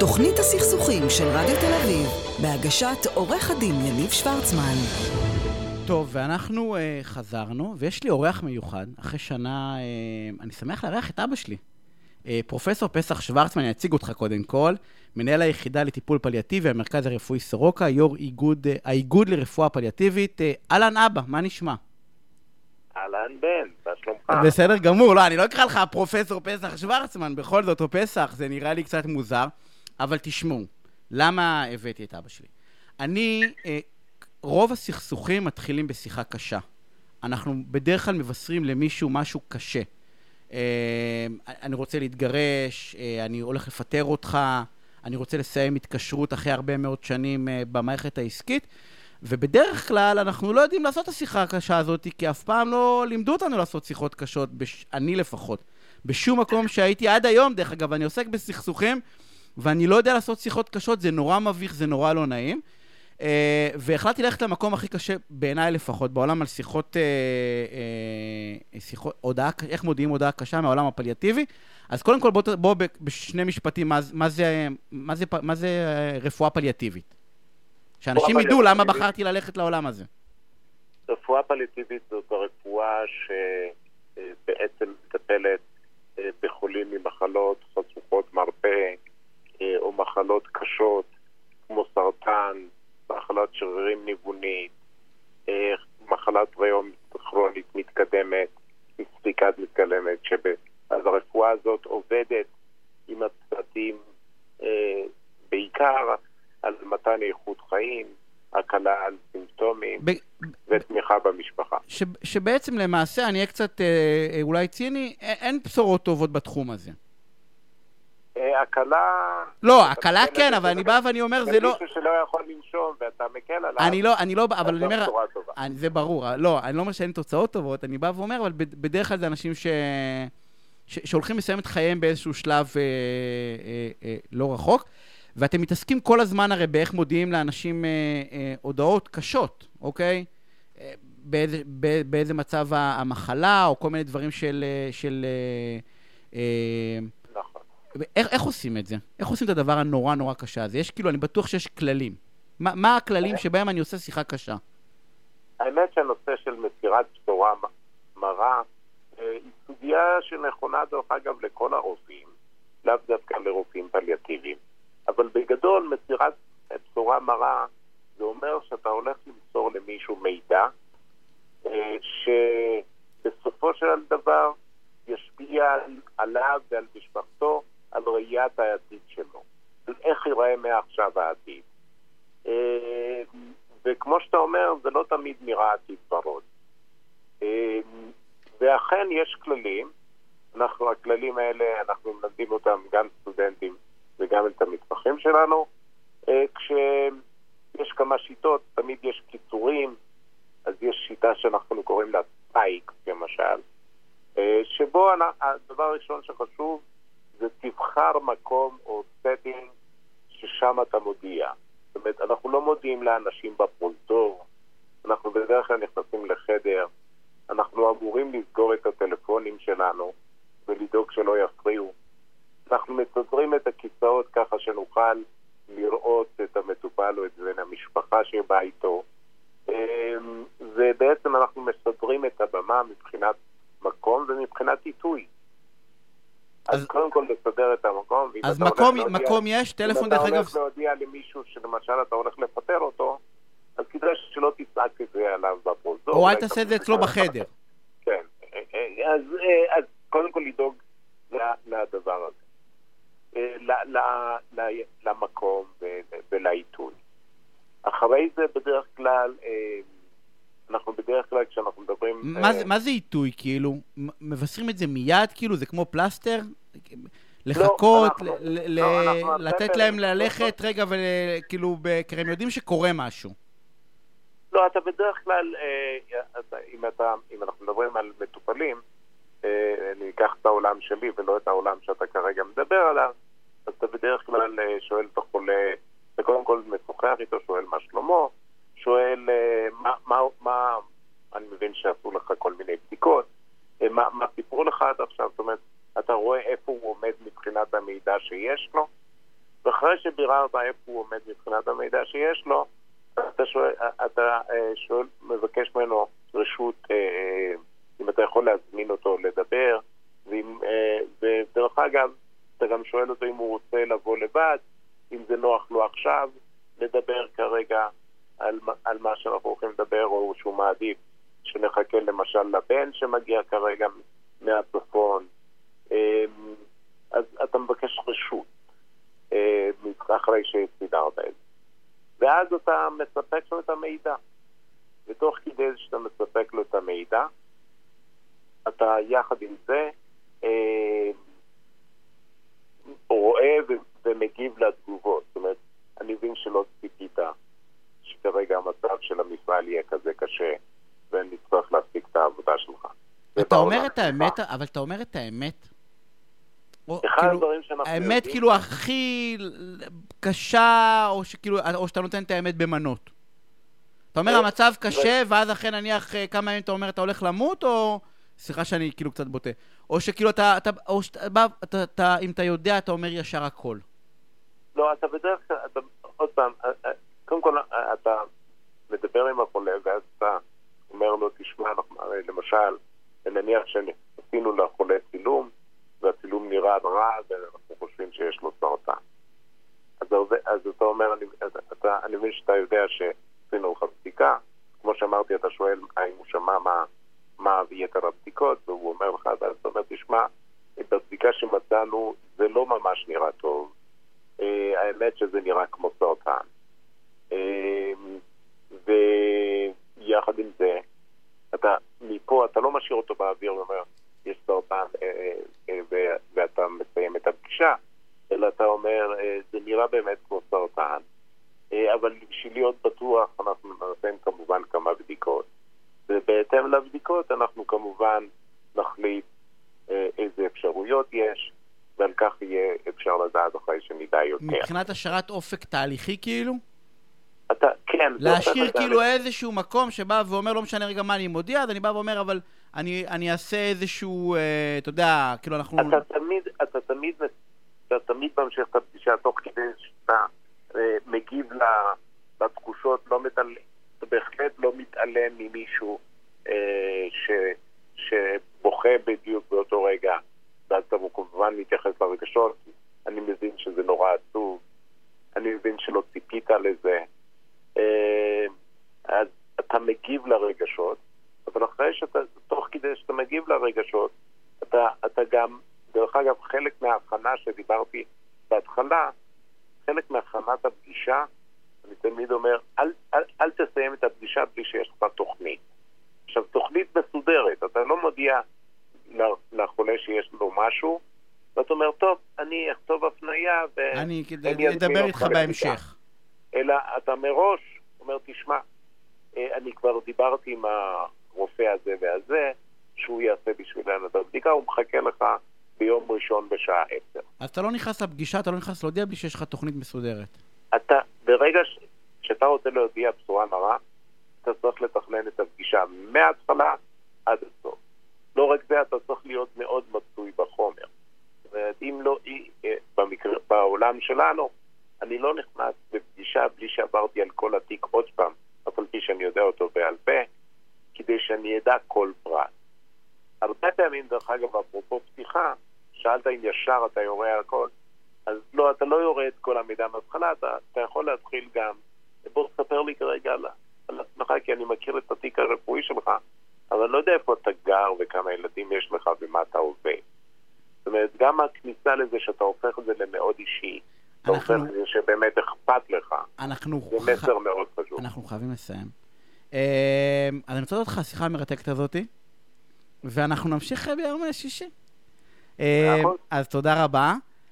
תוכנית הסכסוכים של רדיו תל אביב, בהגשת עורך הדין יניב שוורצמן. טוב, ואנחנו uh, חזרנו, ויש לי אורח מיוחד. אחרי שנה, uh, אני שמח לארח את אבא שלי. Uh, פרופסור פסח שוורצמן, אני אציג אותך קודם כל. מנהל היחידה לטיפול פליאטיבי, המרכז הרפואי סורוקה, יו"ר איגוד, uh, האיגוד לרפואה פליאטיבית. אהלן uh, אבא, מה נשמע? אהלן בן, מה שלומך? בסדר גמור, לא, אני לא אקרא לך פרופסור פסח שוורצמן, בכל זאת, או פסח, זה נראה לי קצת מוזר. אבל תשמעו, למה הבאתי את אבא שלי? אני, אה, רוב הסכסוכים מתחילים בשיחה קשה. אנחנו בדרך כלל מבשרים למישהו משהו קשה. אה, אני רוצה להתגרש, אה, אני הולך לפטר אותך, אני רוצה לסיים התקשרות אחרי הרבה מאוד שנים במערכת העסקית. ובדרך כלל אנחנו לא יודעים לעשות את השיחה הקשה הזאת, כי אף פעם לא לימדו אותנו לעשות שיחות קשות, בש... אני לפחות. בשום מקום שהייתי עד היום, דרך אגב, אני עוסק בסכסוכים, ואני לא יודע לעשות שיחות קשות, זה נורא מביך, זה נורא לא נעים. Uh, והחלטתי ללכת למקום הכי קשה, בעיניי לפחות, בעולם על שיחות, uh, uh, שיחות, הודעה, איך מודיעים הודעה קשה מהעולם הפליאטיבי. אז קודם כל, בואו בוא, בשני משפטים, מה, מה, זה, מה, זה, מה זה רפואה פליאטיבית? שאנשים ידעו למה בחרתי ללכת לעולם הזה. רפואה פליאטיבית זאת הרפואה שבעצם מטפלת בחולים ממחלות חשוכות מרפא, מחלות קשות כמו סרטן, מחלת שרירים ניוונית, אה, מחלת ריום כרונית מתקדמת, ספיקת מתקדמת, שב... אז הרפואה הזאת עובדת עם הצוותים אה, בעיקר על מתן איכות חיים, הקלה על סימפטומים ב... ותמיכה במשפחה. ש... שבעצם למעשה, אני אהיה קצת אה, אולי ציני, אין בשורות טובות בתחום הזה. הקלה... לא, הקלה כן, אבל אני בא ואני אומר, זה לא... מישהו שלא יכול לנשום ואתה מקל עליו... אני לא, אני לא, אבל אני אומר... זה ברור, לא, אני לא אומר שאין תוצאות טובות, אני בא ואומר, אבל בדרך כלל זה אנשים ש... שהולכים לסיים את חייהם באיזשהו שלב אה, אה, אה, לא רחוק, ואתם מתעסקים כל הזמן הרי באיך מודיעים לאנשים אה, אה, הודעות קשות, אוקיי? אה, באיזה, באיזה מצב המחלה, או כל מיני דברים של... אה, של אה, אה, איך, איך עושים את זה? איך עושים את הדבר הנורא נורא קשה הזה? יש כאילו, אני בטוח שיש כללים. מה, מה הכללים שבהם אני עושה שיחה קשה? האמת שהנושא של מסירת בשורה מרה אה, היא סוגיה שנכונה דרך אגב לכל הרופאים, לאו דווקא לרופאים פליאטיביים. אבל בגדול מסירת בשורה מרה זה אומר שאתה הולך למסור למישהו מידע אה, שבסופו של דבר ישפיע עליו ועל משפחתו על ראיית העתיד שלו, על איך ייראה מעכשיו העתיד. אה, וכמו שאתה אומר, זה לא תמיד נראה עתיד ורוד. אה, ואכן יש כללים, אנחנו, הכללים האלה, אנחנו מלמדים אותם גם סטודנטים וגם את המתמחים שלנו. אה, כשיש כמה שיטות, תמיד יש קיצורים, אז יש שיטה שאנחנו קוראים לה ספייק, למשל, שבו הדבר הראשון שחשוב זה תבחר מקום או setting ששם אתה מודיע. זאת אומרת, אנחנו לא מודיעים לאנשים בפרונטור, אנחנו בדרך כלל נכנסים לחדר, אנחנו אמורים לסגור את הטלפונים שלנו ולדאוג שלא יפריעו. אנחנו מסדרים את הכיסאות ככה שנוכל לראות את המטופל או את בן המשפחה שבא איתו. אמ, ובעצם אנחנו מסדרים את הבמה מבחינת מקום ומבחינת עיתוי. אז קודם כל לסדר את המקום. אז מקום, מקום יש, טלפון דרך אגב... אם אתה הולך להודיע למישהו שלמשל אתה הולך לפטר אותו, אז כדאי שלא תצעק את זה עליו בפרוזור. או אל תעשה את זה אצלו בחדר. כן, אז, אז קודם כל לדאוג לדבר הזה. למקום ולעיתוי. אחרי זה בדרך כלל, אנחנו בדרך כלל כשאנחנו מדברים... מה, אה... מה זה עיתוי, כאילו? מבשרים את זה מיד, כאילו? זה כמו פלסטר? לחכות, לא, ל- לא, לתת להם ללכת רגע וכאילו, כי הם יודעים שקורה משהו. לא, אתה בדרך כלל, אה, אתה, אם, אתה, אם אנחנו מדברים על מטופלים, אה, אני אקח את העולם שלי ולא את העולם שאתה כרגע מדבר עליו, אז אתה בדרך כלל אה, שואל את החולה, וקודם כל משוחח איתו, שואל מה שלמה, שואל אה, מה, מה, מה, אני מבין שעשו לך כל מיני בדיקות, אה, מה, מה סיפרו לך עד עכשיו, זאת אומרת, אתה רואה איפה הוא עומד מבחינת המידע שיש לו, ואחרי שביררת איפה הוא עומד מבחינת המידע שיש לו, אתה שואל, אתה אה, שואל, מבקש ממנו רשות, אם אתה יכול להזמין אותו לדבר, ואם, ודרך אגב, אתה גם שואל אותו אם הוא רוצה לבוא לבד, אם זה נוח לו עכשיו לדבר כרגע על, על מה שאנחנו הולכים לדבר, או שהוא מעדיף שנחכה למשל לבן שמגיע כרגע מהצפון. אז אתה מבקש רשות אחרי שסידרת את זה. ואז אתה מספק לו את המידע. ותוך כדי שאתה מספק לו את המידע, אתה יחד עם זה אה, רואה ומגיב לתגובות. זאת אומרת, אני מבין שלא ציפית שכרגע המצב של המפעל יהיה כזה קשה ונצטרך להפסיק את העבודה שלך. אתה אומר את האמת, אבל אתה אומר את האמת אחד כאילו, הדברים שאנחנו יודעים... האמת כאילו הכי קשה, או, שכאילו, או שאתה נותן את האמת במנות. אתה אומר, המצב קשה, ואז אחרי נניח אה, כמה ימים אתה אומר, אתה הולך למות, או... סליחה שאני כאילו קצת בוטה. או שכאילו אתה, אתה, או שאתה בא, אתה, אתה, אם אתה יודע, אתה אומר ישר הכל. לא, אתה בדרך כלל, אתה, עוד פעם, אה, אה, קודם כל, אתה מדבר עם החולה, ואז אתה אומר לו, תשמע, למשל, נניח שעשינו לחולה צילום, והצילום נראה רע ואנחנו חושבים שיש לו סרטן. אז, אז אתה אומר, אני, אתה, אני מבין שאתה יודע שעשינו לך בדיקה, כמו שאמרתי, אתה שואל האם הוא שמע מה, מה יתר הבדיקות, והוא אומר לך, ואז אתה אומר, תשמע, בבדיקה שמצאנו זה לא ממש נראה טוב. אה, האמת שזה נראה כמו סרטן. אה, ויחד עם זה, אתה, מפה אתה לא משאיר אותו באוויר ואומר, יש סרטן אה, אה, אה, ואתה מסיים את הפגישה, אלא אתה אומר, זה נראה באמת כמו סרטן, אבל בשביל להיות בטוח אנחנו נעשה כמובן כמה בדיקות, ובהתאם לבדיקות אנחנו כמובן נחליט איזה אפשרויות יש, ועל כך יהיה אפשר לדעת אחרי שנדע יותר. מבחינת השארת אופק תהליכי כאילו? אתה, כן. להשאיר כאילו איזשהו מקום שבא ואומר, לא משנה רגע מה אני מודיע, אז אני בא ואומר, אבל אני, אני אעשה איזשהו, אה, אתה יודע, כאילו אנחנו... אתה תמיד, אתה תמיד, אתה תמיד ממשיך את הפגישה תוך כדי שאתה אה, מגיב לתחושות, לא מתעלם, אתה בהחלט לא מתעלם ממישהו אה, ש, שבוכה בדיוק באותו רגע, ואז אתה כמובן מתייחס לרגשות, אני מבין שזה נורא עצוב, אני מבין שלא ציפית לזה, אז אתה מגיב לרגשות. אבל אחרי שאתה, תוך כדי שאתה מגיב לרגשות, אתה, אתה גם, דרך אגב, חלק מההכנה שדיברתי בהתחלה, חלק מהכנת הפגישה, אני תמיד אומר, אל, אל, אל תסיים את הפגישה בלי שיש לך תוכנית. עכשיו, תוכנית מסודרת, אתה לא מודיע לחולה שיש לו משהו, ואתה אומר, טוב, אני אכתוב הפנייה ואני אדבר איתך בהמשך. אלא אתה מראש אומר, תשמע, אה, אני כבר דיברתי עם. הרופא הזה והזה, שהוא יעשה בשבילנו את הבדיקה, הוא מחכה לך ביום ראשון בשעה עשר. אז אתה לא נכנס לפגישה, אתה לא נכנס להודיע בלי שיש לך תוכנית מסודרת. אתה, ברגע ש... שאתה רוצה להודיע בשורה מרה, אתה צריך לתכנן את הפגישה מההתחלה עד הסוף. לא רק זה, אתה צריך להיות מאוד מצוי בחומר. זאת אומרת, אם לא, אה, במקרה, בעולם שלנו, אני לא נכנס בפגישה בלי שעברתי על כל התיק עוד פעם, אף על פי שאני יודע אותו בעל פה, כדי שאני אדע כל פרט. הרבה פעמים, דרך אגב, אפרופו פתיחה, שאלת אם ישר אתה יורה הכל, אז לא, אתה לא יורה את כל המידע מההתחלה, אתה, אתה יכול להתחיל גם, בוא תספר לי כרגע על, על עצמך, כי אני מכיר את התיק הרפואי שלך, אבל אני לא יודע איפה אתה גר וכמה ילדים יש לך ומה אתה עובד. זאת אומרת, גם הכניסה לזה שאתה הופך את זה למאוד אישי, אתה הופך את זה שבאמת אכפת לך, זה מסר מאוד חשוב. אנחנו חייבים לסיים. אז אני רוצה לדעת לך השיחה המרתקת הזאתי, ואנחנו נמשיך ביום שישי. אמ, אז תודה רבה.